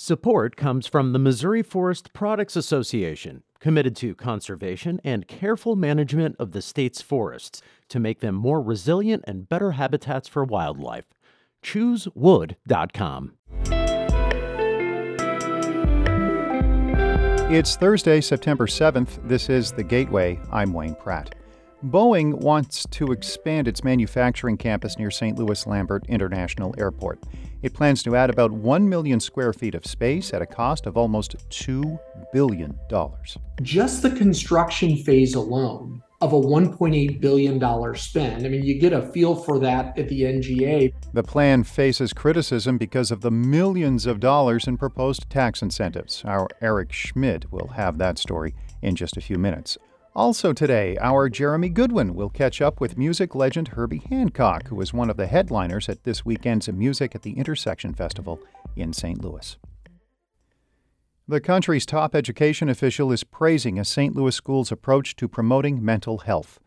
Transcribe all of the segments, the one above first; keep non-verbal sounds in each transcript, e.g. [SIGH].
Support comes from the Missouri Forest Products Association, committed to conservation and careful management of the state's forests to make them more resilient and better habitats for wildlife. ChooseWood.com. It's Thursday, September 7th. This is The Gateway. I'm Wayne Pratt. Boeing wants to expand its manufacturing campus near St. Louis Lambert International Airport. It plans to add about 1 million square feet of space at a cost of almost $2 billion. Just the construction phase alone of a $1.8 billion spend. I mean, you get a feel for that at the NGA. The plan faces criticism because of the millions of dollars in proposed tax incentives. Our Eric Schmid will have that story in just a few minutes. Also today, our Jeremy Goodwin will catch up with music legend Herbie Hancock, who was one of the headliners at this weekend's Music at the Intersection Festival in St. Louis. The country's top education official is praising a St. Louis school's approach to promoting mental health.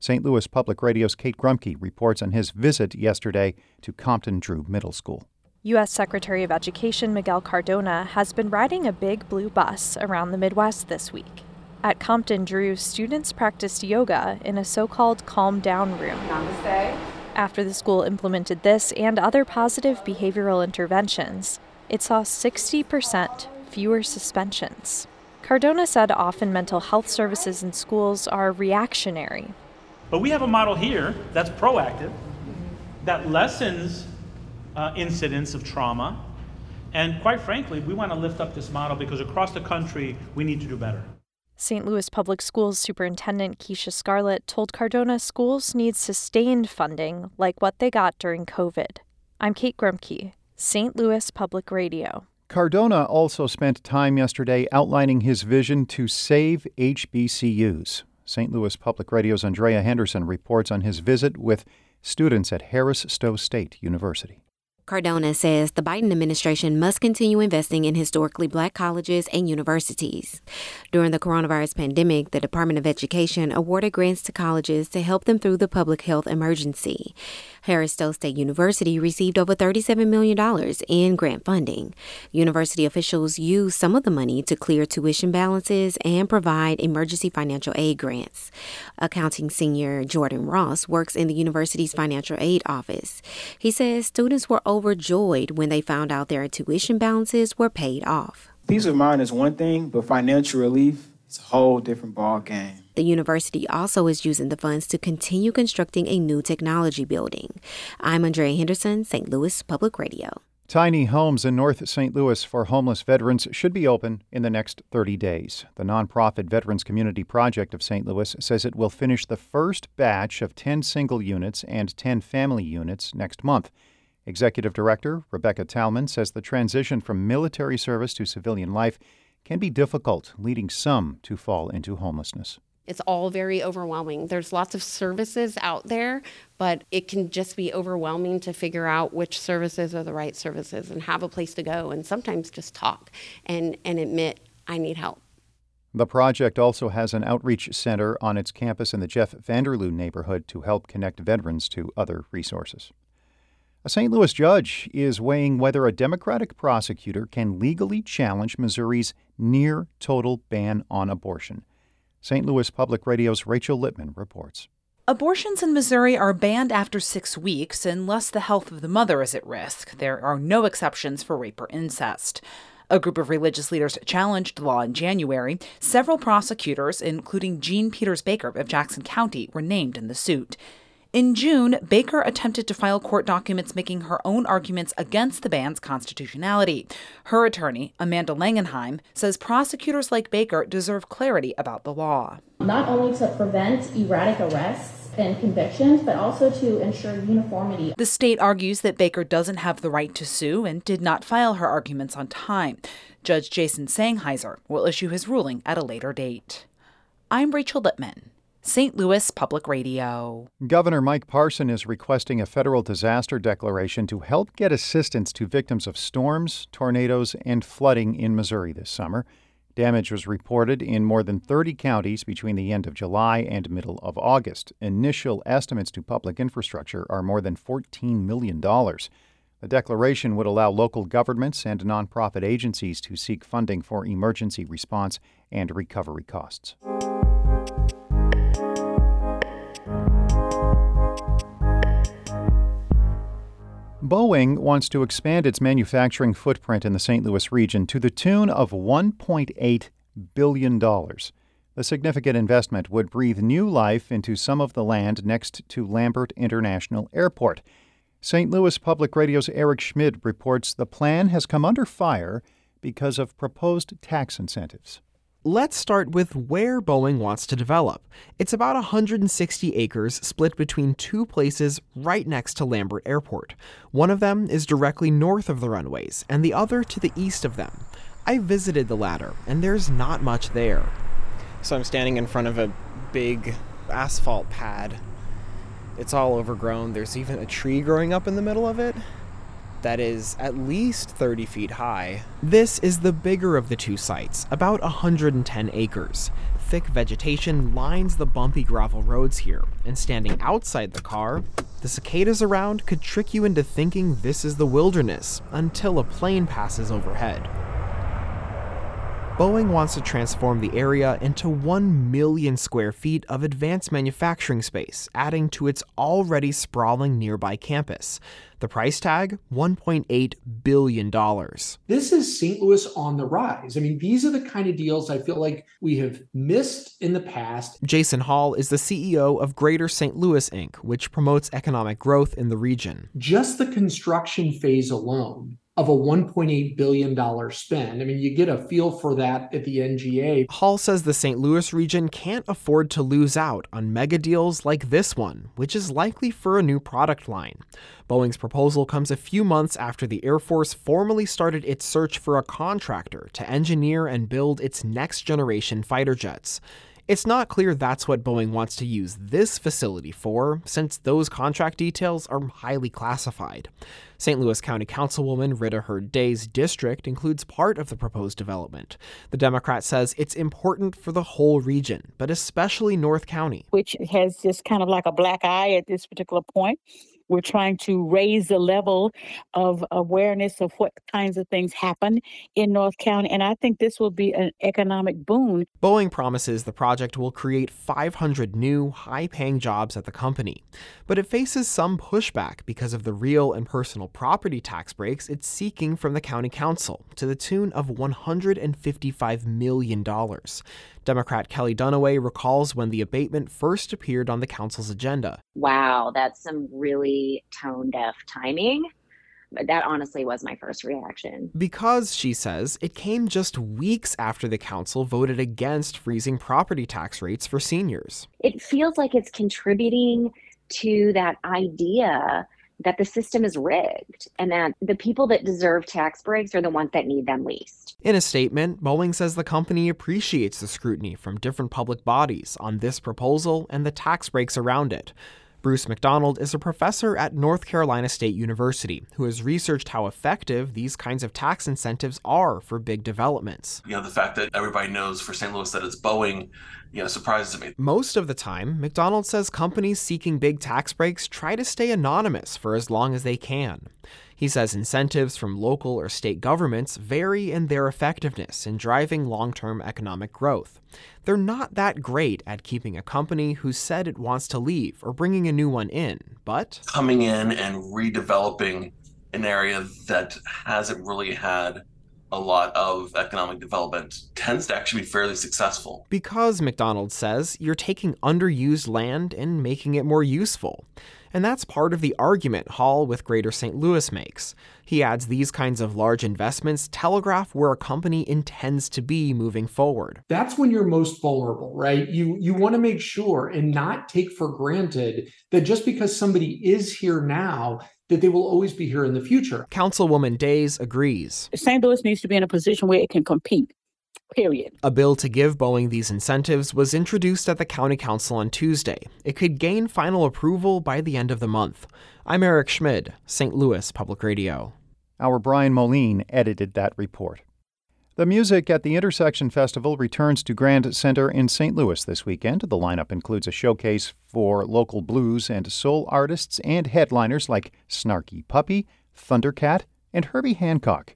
St. Louis Public Radio's Kate Grumke reports on his visit yesterday to Compton Drew Middle School. U.S. Secretary of Education Miguel Cardona has been riding a big blue bus around the Midwest this week. At Compton Drew, students practiced yoga in a so called calm down room. Namaste. After the school implemented this and other positive behavioral interventions, it saw 60% fewer suspensions. Cardona said often mental health services in schools are reactionary. But we have a model here that's proactive, that lessens uh, incidents of trauma. And quite frankly, we want to lift up this model because across the country, we need to do better. St. Louis Public Schools Superintendent Keisha Scarlett told Cardona schools need sustained funding like what they got during COVID. I'm Kate Grumke, St. Louis Public Radio. Cardona also spent time yesterday outlining his vision to save HBCUs. St. Louis Public Radio's Andrea Henderson reports on his visit with students at Harris Stowe State University. Cardona says the Biden administration must continue investing in historically black colleges and universities. During the coronavirus pandemic, the Department of Education awarded grants to colleges to help them through the public health emergency. Harris Stowe State University received over $37 million in grant funding. University officials used some of the money to clear tuition balances and provide emergency financial aid grants. Accounting senior Jordan Ross works in the university's financial aid office. He says students were overjoyed when they found out their tuition balances were paid off. Peace of mind is one thing, but financial relief is a whole different ball game. The university also is using the funds to continue constructing a new technology building. I'm Andrea Henderson, St. Louis Public Radio. Tiny homes in North St. Louis for homeless veterans should be open in the next 30 days. The nonprofit Veterans Community Project of St. Louis says it will finish the first batch of 10 single units and 10 family units next month. Executive Director Rebecca Talman says the transition from military service to civilian life can be difficult, leading some to fall into homelessness. It's all very overwhelming. There's lots of services out there, but it can just be overwhelming to figure out which services are the right services and have a place to go and sometimes just talk and, and admit, I need help. The project also has an outreach center on its campus in the JeffVanderLou neighborhood to help connect veterans to other resources. A St. Louis judge is weighing whether a Democratic prosecutor can legally challenge Missouri's near total ban on abortion. St. Louis Public Radio's Rachel Lippman reports. Abortions in Missouri are banned after six weeks unless the health of the mother is at risk. There are no exceptions for rape or incest. A group of religious leaders challenged the law in January. Several prosecutors, including Jean Peters Baker of Jackson County, were named in the suit. In June, Baker attempted to file court documents making her own arguments against the ban's constitutionality. Her attorney, Amanda Langenheim, says prosecutors like Baker deserve clarity about the law. Not only to prevent erratic arrests and convictions, but also to ensure uniformity. The state argues that Baker doesn't have the right to sue and did not file her arguments on time. Judge Jason Sengheiser will issue his ruling at a later date. I'm Rachel Lippman. St. Louis Public Radio. Governor Mike Parson is requesting a federal disaster declaration to help get assistance to victims of storms, tornadoes, and flooding in Missouri this summer. Damage was reported in more than 30 counties between the end of July and middle of August. Initial estimates to public infrastructure are more than $14 million. The declaration would allow local governments and nonprofit agencies to seek funding for emergency response and recovery costs. Boeing wants to expand its manufacturing footprint in the St. Louis region to the tune of $1.8 billion. The significant investment would breathe new life into some of the land next to Lambert International Airport. St. Louis Public Radio's Eric Schmid reports the plan has come under fire because of proposed tax incentives. Let's start with where Boeing wants to develop. It's about 160 acres split between two places right next to Lambert Airport. One of them is directly north of the runways, and the other to the east of them. I visited the latter, and there's not much there. So I'm standing in front of a big asphalt pad. It's all overgrown. There's even a tree growing up in the middle of it that is at least 30 feet high. This is the bigger of the two sites, about 110 acres. Thick vegetation lines the bumpy gravel roads here, and standing outside the car, the cicadas around could trick you into thinking this is the wilderness until a plane passes overhead. Boeing wants to transform the area into 1 million square feet of advanced manufacturing space, adding to its already sprawling nearby campus. The price tag $1.8 billion. This is St. Louis on the rise. I mean, these are the kind of deals I feel like we have missed in the past. Jason Hall is the CEO of Greater St. Louis Inc., which promotes economic growth in the region. Just the construction phase alone of a $1.8 billion spend. I mean, you get a feel for that at the NGA. Hall says the St. Louis region can't afford to lose out on mega deals like this one, which is likely for a new product line. Boeing's proposal comes a few months after the Air Force formally started its search for a contractor to engineer and build its next generation fighter jets. It's not clear that's what Boeing wants to use this facility for, since those contract details are highly classified. St. Louis County Councilwoman Rita Heard Days district includes part of the proposed development. The Democrat says it's important for the whole region, but especially North County, which has just kind of like a black eye at this particular point. We're trying to raise the level of awareness of what kinds of things happen in North County. And I think this will be an economic boon. Boeing promises the project will create 500 new, high paying jobs at the company. But it faces some pushback because of the real and personal property tax breaks it's seeking from the county council to the tune of $155 million. Democrat Kelli Dunaway recalls when the abatement first appeared on the council's agenda. Wow, that's some really tone deaf timing. That honestly was my first reaction. Because, she says, it came just weeks after the council voted against freezing property tax rates for seniors. It feels like it's contributing to that idea that the system is rigged and that the people that deserve tax breaks are the ones that need them least. In a statement, Boeing says the company appreciates the scrutiny from different public bodies on this proposal and the tax breaks around it. Bruce McDonald is a professor at North Carolina State University who has researched how effective these kinds of tax incentives are for big developments. You know, the fact that everybody knows for St. Louis that it's Boeing, you know, surprises me. Most of the time, McDonald says companies seeking big tax breaks try to stay anonymous for as long as they can. He says incentives from local or state governments vary in their effectiveness in driving long term economic growth. They're not that great at keeping a company who said it wants to leave or bringing a new one in, but. Coming in and redeveloping an area that hasn't really had a lot of economic development tends to actually be fairly successful. Because, McDonald says, you're taking underused land and making it more useful. And that's part of the argument Hall with Greater St. Louis makes. He adds these kinds of large investments telegraph where a company intends to be moving forward. That's when you're most vulnerable, right? You you want to make sure and not take for granted that just because somebody is here now that they will always be here in the future. Councilwoman Days agrees. St. Louis needs to be in a position where it can compete. Period. A bill to give Boeing these incentives was introduced at the County Council on Tuesday. It could gain final approval by the end of the month. I'm Eric Schmid, St. Louis Public Radio. Our Brian Moline edited that report. The music at the Intersection Festival returns to Grand Center in St. Louis this weekend. The lineup includes a showcase for local blues and soul artists and headliners like Snarky Puppy, Thundercat, and Herbie Hancock.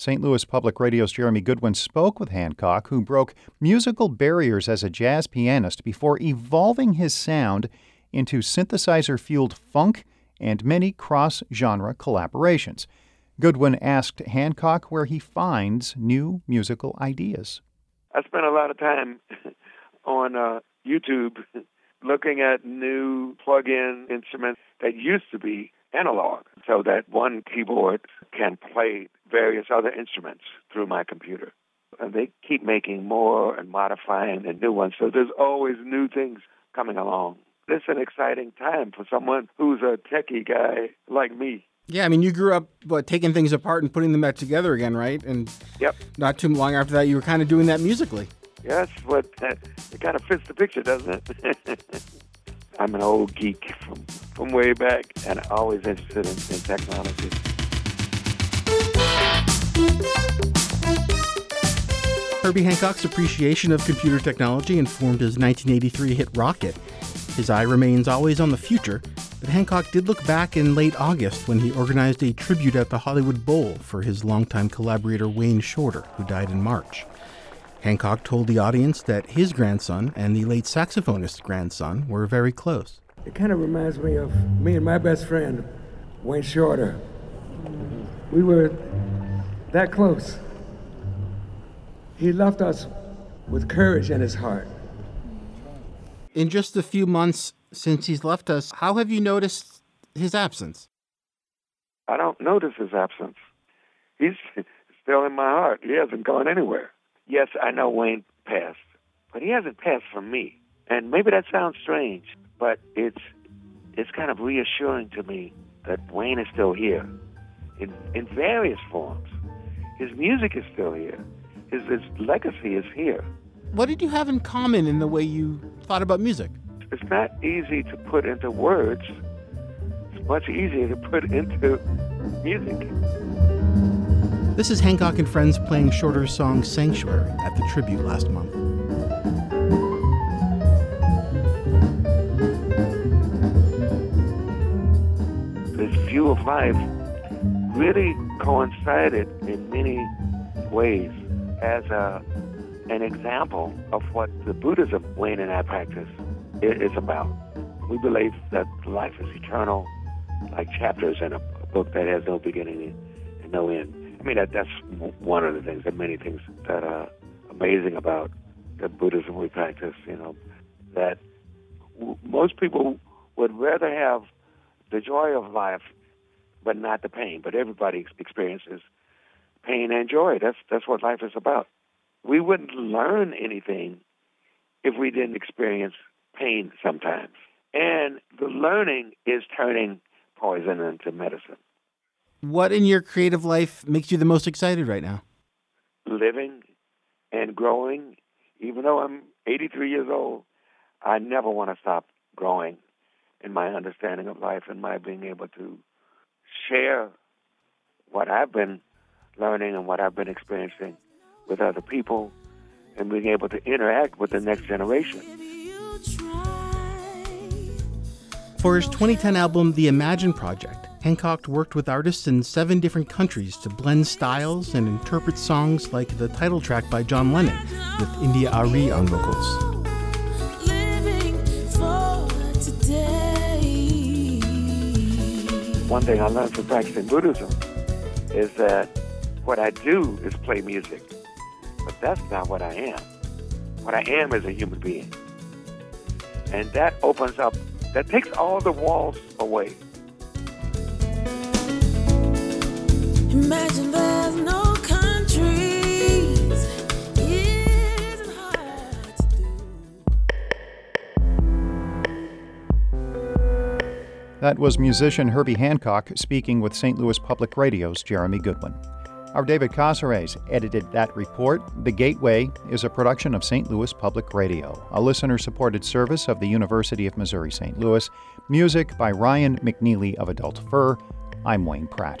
St. Louis Public Radio's Jeremy Goodwin spoke with Hancock, who broke musical barriers as a jazz pianist before evolving his sound into synthesizer fueled funk and many cross genre collaborations. Goodwin asked Hancock where he finds new musical ideas. I spent a lot of time [LAUGHS] on uh, YouTube [LAUGHS] looking at new plug in instruments that used to be analog so that one keyboard can play various other instruments through my computer. And they keep making more and modifying and new ones. So there's always new things coming along. It's an exciting time for someone who's a techie guy like me. Yeah, I mean, you grew up what, taking things apart and putting them back together again, right? And yep. not too long after that, you were kind of doing that musically. Yes, but uh, it kind of fits the picture, doesn't it? [LAUGHS] I'm an old geek from, from way back and always interested in, in technology. Herbie Hancock's appreciation of computer technology informed his 1983 hit Rockit. His eye remains always on the future, but Hancock did look back in late August when he organized a tribute at the Hollywood Bowl for his longtime collaborator Wayne Shorter, who died in March. Hancock told the audience that his grandson and the late saxophonist's grandson were very close. It kind of reminds me of me and my best friend, Wayne Shorter. We were that close. He left us with courage in his heart. In just a few months since he's left us, how have you noticed his absence? I don't notice his absence. He's [LAUGHS] still in my heart. He hasn't gone anywhere. Yes, I know Wayne passed, but he hasn't passed from me. And maybe that sounds strange, but it's it's kind of reassuring to me that Wayne is still here in in various forms. His music is still here his, his legacy is here. What did you have in common in the way you thought about music? It's not easy to put into words. It's much easier to put into music. This is Hancock and Friends playing Shorter's song Sanctuary at the tribute last month. This view of life really coincided in many ways as a, an example of what the Buddhism Wayne and I practice is about. We believe that life is eternal, like chapters in a, book that has no beginning and no end. I mean, that, that's one of the things, are many things that are amazing about the Buddhism we practice, you know, that w- most people would rather have the joy of life, but not the pain. But everybody experiences pain and joy. That's that's what life is about. We wouldn't learn anything if we didn't experience pain sometimes. And the learning is turning poison into medicine. What in your creative life makes you the most excited right now? Living and growing. Even though I'm 83 years old, I never want to stop growing in my understanding of life and my being able to share what I've been learning and what I've been experiencing with other people and being able to interact with the next generation. For his 2010 album, The Imagine Project, Hancock worked with artists in seven different countries to blend styles and interpret songs like the title track by John Lennon, with India Arie on vocals. One thing I learned from practicing Buddhism is that what I do is play music, but that's not what I am. What I am is a human being. And that opens up, that takes all the walls away. That was musician Herbie Hancock speaking with St. Louis Public Radio's Jeremy Goodwin. Our David Cazares edited that report. The Gateway is a production of St. Louis Public Radio, a listener supported service of the University of Missouri St. Louis. Music by Ryan McNeely of Adult Fur. I'm Wayne Pratt.